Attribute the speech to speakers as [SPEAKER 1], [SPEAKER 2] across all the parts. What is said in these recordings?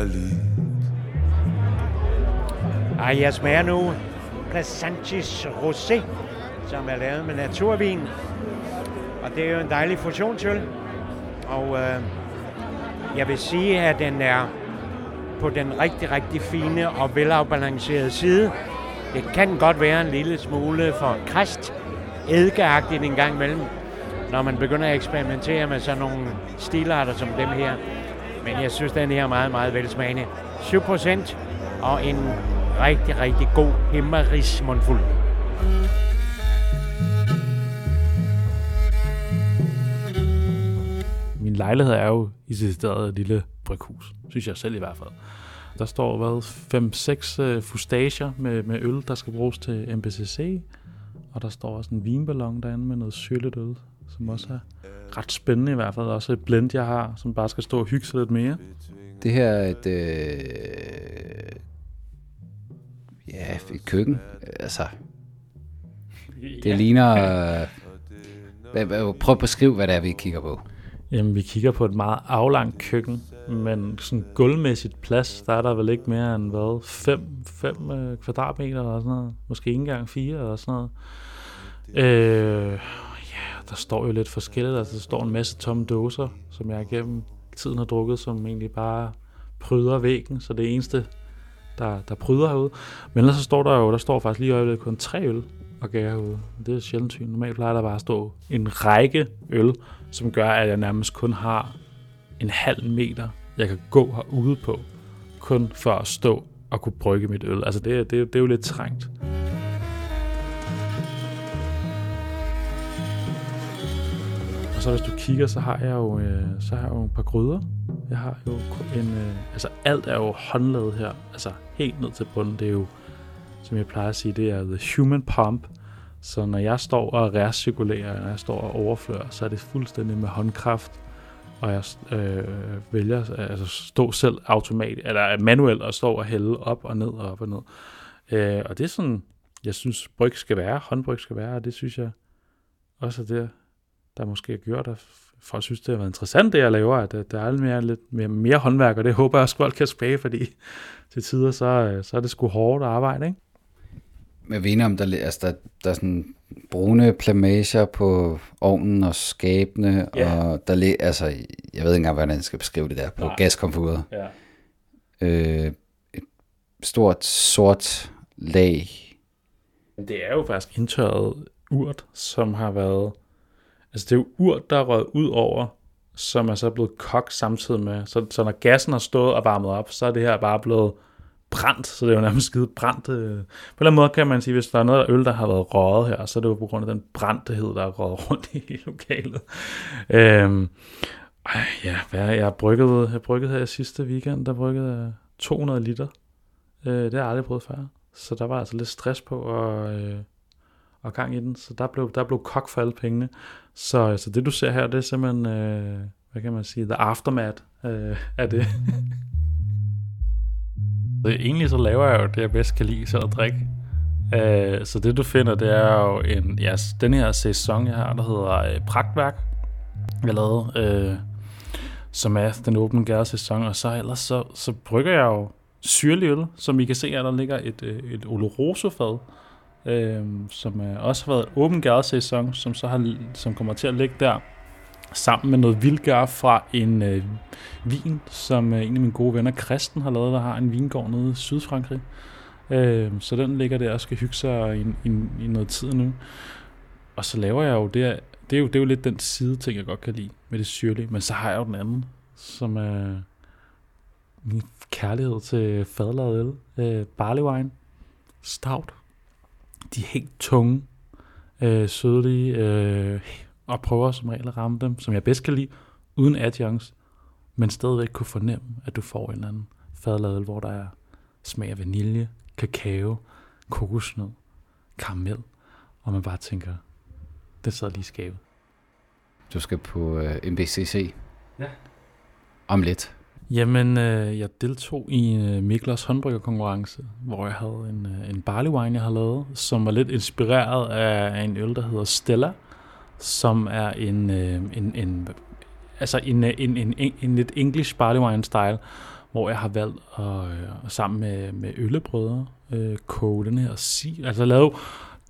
[SPEAKER 1] kærligt.
[SPEAKER 2] Ej, jeg smager nu Plasantis Rosé, som er lavet med naturvin. Og det er jo en dejlig fusionsøl. Og øh, jeg vil sige, at den er på den rigtig, rigtig fine og velafbalancerede side. Det kan godt være en lille smule for krist, eddikeagtigt en gang imellem, når man begynder at eksperimentere med sådan nogle stilarter som dem her. Men jeg synes, den her er meget, meget velsmagende. 7% og en rigtig, rigtig god himmeris mundfuld.
[SPEAKER 3] Min lejlighed er jo i sit et lille bryghus, synes jeg selv i hvert fald. Der står hvad, 5-6 øh, fustager med, med øl, der skal bruges til MBCC. Og der står også en vinballon derinde med noget søllet øl, som også er ret spændende i hvert fald. Også et blend, jeg har, som bare skal stå og hygge sig lidt mere.
[SPEAKER 4] Det her er et, øh, ja, et køkken. Altså, det ja. ligner... Øh, prøv at beskrive, hvad det er, vi kigger på.
[SPEAKER 3] Jamen, vi kigger på et meget aflangt køkken, men sådan gulvmæssigt plads, der er der vel ikke mere end, hvad, 5, 5 øh, kvadratmeter eller sådan noget. Måske ikke engang 4 eller sådan noget. Øh, der står jo lidt forskelligt. Altså, der står en masse tomme dåser, som jeg igennem tiden har drukket, som egentlig bare pryder væggen. Så det eneste, der, der pryder herude. Men ellers så står der jo, der står faktisk lige i øjeblikket kun tre øl og gær herude. Det er sjældent syn. Normalt plejer der bare at stå en række øl, som gør, at jeg nærmest kun har en halv meter, jeg kan gå herude på, kun for at stå og kunne brygge mit øl. Altså det, det, det er jo lidt trængt. Og så hvis du kigger, så har jeg jo, øh, så har jeg jo et par gryder. Jeg har jo en, øh, altså alt er jo håndlavet her, altså helt ned til bunden. Det er jo, som jeg plejer at sige, det er the human pump. Så når jeg står og recirkulerer, når jeg står og overfører, så er det fuldstændig med håndkraft. Og jeg øh, vælger altså stå selv automat, eller manuelt og stå og hælde op og ned og op og ned. Øh, og det er sådan, jeg synes, bryg skal være, håndbryg skal være, og det synes jeg også er det, der måske har gjort, at folk synes, det har været interessant, det jeg laver, at der er lidt mere, lidt mere, mere håndværk, og det håber jeg også folk kan spage, fordi til tider, så, så er det sgu hårdt arbejde, ikke?
[SPEAKER 4] Men vi om, der, altså, der, der er sådan brune plamager på ovnen og skabene, ja. og der altså, jeg ved ikke engang, hvordan jeg skal beskrive det der, på Nej. gaskomfuret. Ja. Øh, et stort sort lag.
[SPEAKER 3] Det er jo faktisk indtørret urt, som har været Altså det er jo urt, der er røget ud over, som er så blevet kogt samtidig med. Så, så når gassen har stået og varmet op, så er det her bare blevet brændt, så det er jo nærmest skide brændt. Øh, på en eller anden måde kan man sige, hvis der er noget øl, der har været røget her, så er det jo på grund af den brændthed, der er røget rundt i lokalet. Øhm, ej, ja, hvad jeg har brygget, jeg brygget her sidste weekend, der bryggede jeg 200 liter. Øh, det har jeg aldrig prøvet før. Så der var altså lidt stress på, og, øh, og gang i den. Så der blev, der blev kok for alle pengene. Så, så det du ser her, det er simpelthen, øh, hvad kan man sige, the aftermath øh, af det. så egentlig så laver jeg jo det, jeg bedst kan lide selv at drikke. Øh, så det du finder, det er jo en, ja, den her sæson, jeg har, der hedder øh, Pragtværk. Jeg lavede, øh, som er den åbne gære sæson, og så ellers så, så brygger jeg jo syrlig øl, som I kan se, at der ligger et, øh, et Oloroso-fad, øh, som øh, også har været et åben sæson, som så har, som kommer til at ligge der sammen med noget vildgær fra en øh, vin, som øh, en af mine gode venner, Kristen, har lavet, der har en vingård nede i Sydfrankrig. Øh, så den ligger der og skal hygge sig i, i, i noget tid nu. Og så laver jeg jo det, det er jo, det er jo lidt den side ting, jeg godt kan lide med det syrlige. Men så har jeg jo den anden, som er min kærlighed til fadlavet øl. Øh, barley wine. Stout de er helt tunge, øh, sødlige, øh, og prøver som regel at ramme dem, som jeg bedst kan lide, uden adjuncts, men stadigvæk kunne fornemme, at du får en eller anden fadladel, hvor der er smag af vanilje, kakao, kokosnød, karamel, og man bare tænker, det sidder lige skabet.
[SPEAKER 4] Du skal på øh, MBCC.
[SPEAKER 3] Ja.
[SPEAKER 4] Om lidt.
[SPEAKER 3] Jamen, øh, jeg deltog i en øh, Miklers håndbryggerkonkurrence, hvor jeg havde en, øh, en barley wine, jeg havde lavet, som var lidt inspireret af en øl, der hedder Stella, som er en, øh, en, en altså en, øh, en, en, en, en lidt English barley wine style, hvor jeg har valgt at, øh, sammen med, med øllebrødre øh, koge den her sig. Altså lave,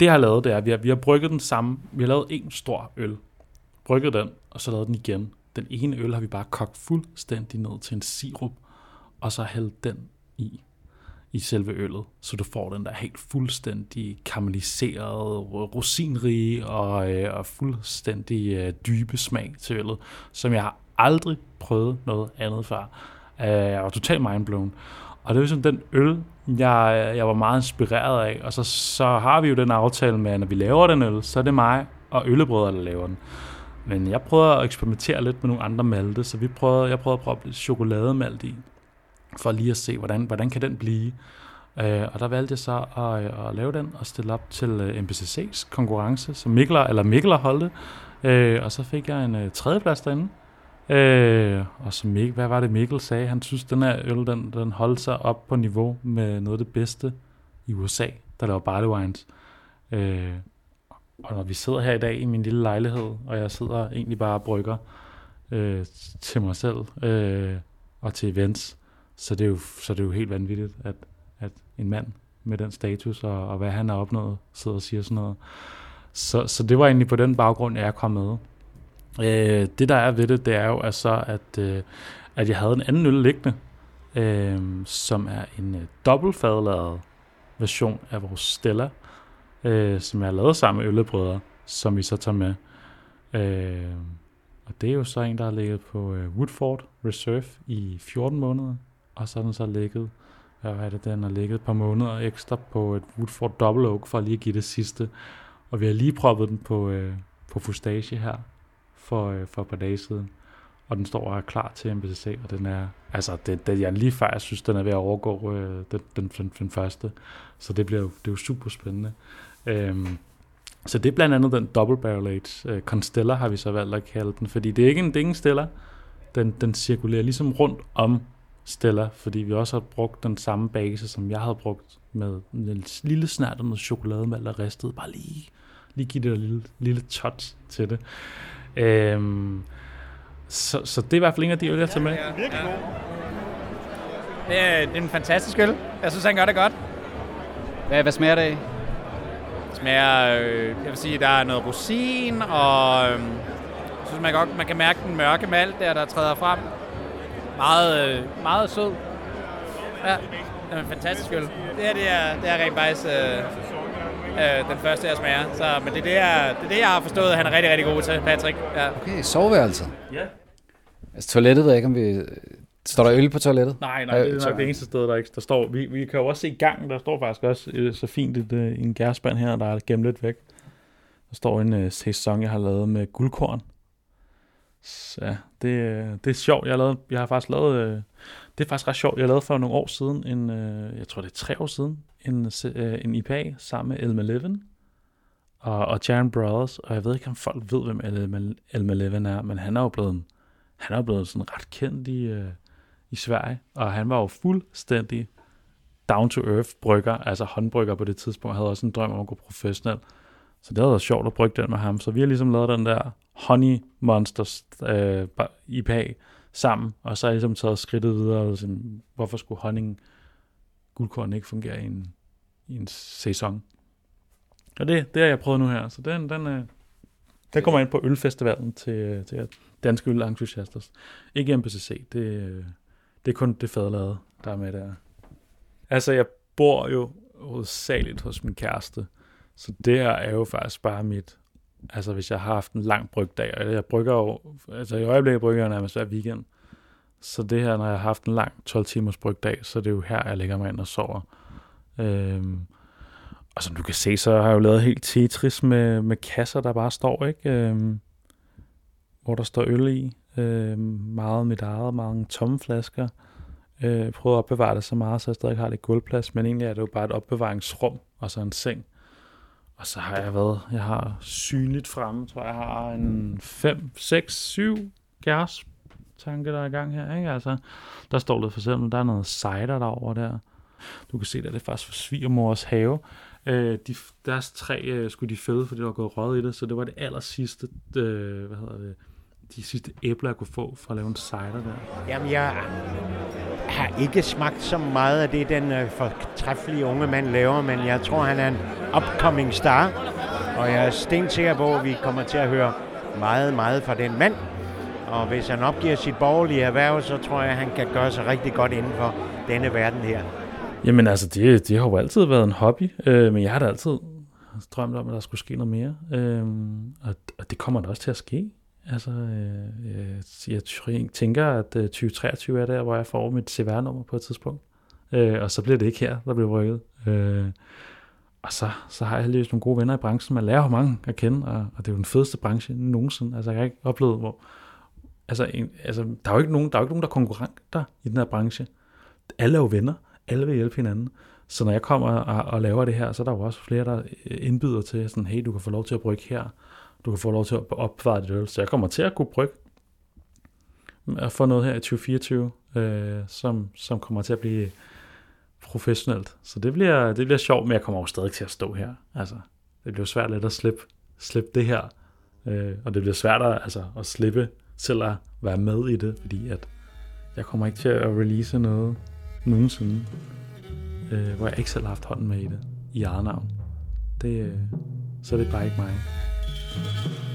[SPEAKER 3] det jeg har lavet, det er, at vi har, vi har brygget den samme. Vi har lavet en stor øl, brygget den, og så lavet den igen. Den ene øl har vi bare kogt fuldstændig ned til en sirup, og så hældt den i i selve øllet, så du får den der helt fuldstændig karamelliserede, rosinrige og, øh, og fuldstændig øh, dybe smag til øllet, som jeg har aldrig prøvet noget andet før. Øh, jeg var totalt mindblown. Og det er jo sådan den øl, jeg, jeg var meget inspireret af. Og så, så har vi jo den aftale med, at når vi laver den øl, så er det mig og øllebrødre, der laver den. Men jeg prøver at eksperimentere lidt med nogle andre malte, så vi prøvede, jeg prøvede at prøve chokolademalt i for lige at se, hvordan, hvordan kan den blive. Øh, og der valgte jeg så at, at lave den og stille op til øh, uh, MPCC's konkurrence, som Mikler, eller Mikler holdte. Øh, og så fik jeg en øh, uh, tredjeplads derinde. Øh, og så Mikkel, hvad var det Mikkel sagde? Han synes, den her øl, den, den holdt sig op på niveau med noget af det bedste i USA, der laver barley wines. Øh, og når vi sidder her i dag i min lille lejlighed, og jeg sidder egentlig bare og brygger øh, til mig selv øh, og til events, så det er jo, så det er jo helt vanvittigt, at, at en mand med den status og, og hvad han har opnået, sidder og siger sådan noget. Så, så det var egentlig på den baggrund, jeg kom med. Øh, det der er ved det, det er jo altså, at, øh, at jeg havde en anden øl liggende, øh, som er en øh, dobbeltfadlaget version af vores Stella, øh, som jeg har lavet sammen med øllebrødre, som vi så tager med. Øh, og det er jo så en, der har ligget på øh, Woodford Reserve i 14 måneder, og så er den så ligget, hvad er det, den har ligget et par måneder ekstra på et Woodford Double Oak, for lige at give det sidste. Og vi har lige proppet den på, øh, på fustage her, for, øh, for et par dage siden. Og den står og er klar til MBCC, og den er, altså, det, det, jeg lige før, jeg synes, den er ved at overgå øh, den, den, den, den, første. Så det bliver jo, det er jo super spændende. Øhm, så det er blandt andet den double barrel age. Øh, Constella har vi så valgt at kalde den, fordi det er ikke en, det er ikke en Stella. Den, den cirkulerer ligesom rundt om Stella, fordi vi også har brugt den samme base, som jeg havde brugt med en lille snart noget chokolademalt og ristet. Bare lige, lige give det et lille, lille touch til det. Øhm, så, så det er i hvert fald en af de øl, jeg tager med. Ja, ja.
[SPEAKER 1] Det er, det er en fantastisk øl. Jeg synes, han gør det godt.
[SPEAKER 4] Hvad, hvad smager det af?
[SPEAKER 1] Det smager, øh, jeg vil sige, der er noget rosin, og øh, jeg synes, man, godt, man kan mærke den mørke malt der, der træder frem. Meget, øh, meget sød. Ja, det er en fantastisk øl. Det her, det er, det er rent faktisk øh, øh, den første, jeg smager. Så, men det er det, jeg, det er det, jeg har forstået, at han er rigtig, rigtig god til, Patrick. Ja.
[SPEAKER 4] Okay, soveværelset.
[SPEAKER 3] Ja.
[SPEAKER 4] Altså toilettet, ved jeg ikke, om vi... Står der øl på toilettet?
[SPEAKER 3] Nej, nej, det er nok det eneste sted, der ikke der står. Vi, vi kan jo også se gangen, der står faktisk også øh, så fint et, øh, en gærspand her, der er gemt lidt væk. Der står en uh, sæson, jeg har lavet med guldkorn. Så det, det er sjovt. Jeg lavede, jeg har faktisk lavet, øh, det er faktisk ret sjovt. Jeg lavede for nogle år siden, en, øh, jeg tror det er tre år siden, en, øh, en IPA sammen med Elma Eleven og, og Jaren Brothers. Og jeg ved ikke, om folk ved, hvem Elma Eleven er, men han er jo blevet, han er jo blevet sådan ret kendt i, i Sverige. Og han var jo fuldstændig down to earth brygger, altså håndbrygger på det tidspunkt. Jeg havde også en drøm om at gå professionel. Så det havde været sjovt at brygge den med ham. Så vi har ligesom lavet den der Honey Monsters øh, IPA sammen, og så har jeg ligesom taget skridtet videre, og sådan, hvorfor skulle honning guldkorn ikke fungere i en, i en sæson. Og det, det har jeg prøvet nu her, så den, den, øh, den kommer ind på ølfestivalen til, til danske ølentusiaster. Ikke MPCC, det, øh, det er kun det fadlade, der er med der. Altså, jeg bor jo hovedsageligt hos min kæreste, så det her er jo faktisk bare mit Altså hvis jeg har haft en lang brygdag, og jeg brygger jo, altså i øjeblikket brygger jeg nærmest hver weekend. Så det her, når jeg har haft en lang 12 timers brygdag, så det er jo her, jeg lægger mig ind og sover. Øhm, og som du kan se, så har jeg jo lavet helt Tetris med, med kasser, der bare står, ikke? Øhm, hvor der står øl i. Øhm, meget mit eget, mange tomme flasker. Øh, prøvet at opbevare det så meget, så jeg stadig har lidt gulvplads, men egentlig er det jo bare et opbevaringsrum, og så en seng. Og så har jeg været, jeg har synligt fremme, tror jeg, jeg har en 5, 6, 7 gærs tanke, der er i gang her. Ikke? Altså, der står lidt for eksempel, der er noget cider derovre der. Du kan se, der det er faktisk for svigermors have. Øh, de, deres træ øh, skulle de fælde, fordi der var gået rød i det, så det var det aller sidste, øh, hvad hedder det, de sidste æbler, jeg kunne få for at lave en cider der.
[SPEAKER 2] Jamen, jeg har ikke smagt så meget af det, den øh, fortræffelige unge mand laver, men jeg tror, han er en upcoming star. Og jeg er stensikker på, at vi kommer til at høre meget, meget fra den mand. Og hvis han opgiver sit borgerlige erhverv, så tror jeg, at han kan gøre sig rigtig godt inden for denne verden her.
[SPEAKER 3] Jamen altså, det, det har jo altid været en hobby, øh, men jeg har da altid drømt om, at der skulle ske noget mere. Øh, og, og det kommer da også til at ske. Altså, øh, øh jeg, jeg tænker, at øh, 2023 er der, hvor jeg får mit CVR-nummer på et tidspunkt. Øh, og så bliver det ikke her, der bliver rykket. Øh, og så, så har jeg heldigvis nogle gode venner i branchen. Man lærer jo mange at kende, og, og det er jo den fedeste branche nogensinde. Altså, jeg har ikke oplevet, hvor... Altså, en, altså der er jo ikke nogen, der er jo ikke nogen, der er konkurrenter i den her branche. Alle er jo venner. Alle vil hjælpe hinanden. Så når jeg kommer og, og laver det her, så er der jo også flere, der øh, indbyder til sådan, hey, du kan få lov til at brygge her du kan få lov til at opbevare dit øl. Så jeg kommer til at kunne brygge øh, at få noget her i 2024, øh, som, som kommer til at blive professionelt. Så det bliver, det bliver sjovt, men jeg kommer jo stadig til at stå her. Altså, det bliver svært lidt at slippe, slippe det her. Øh, og det bliver svært at, altså, at slippe selv at være med i det, fordi at jeg kommer ikke til at release noget nogensinde, øh, hvor jeg ikke selv har haft hånden med i det, i eget navn. Det, øh, så er det bare ikke mig. Thank you.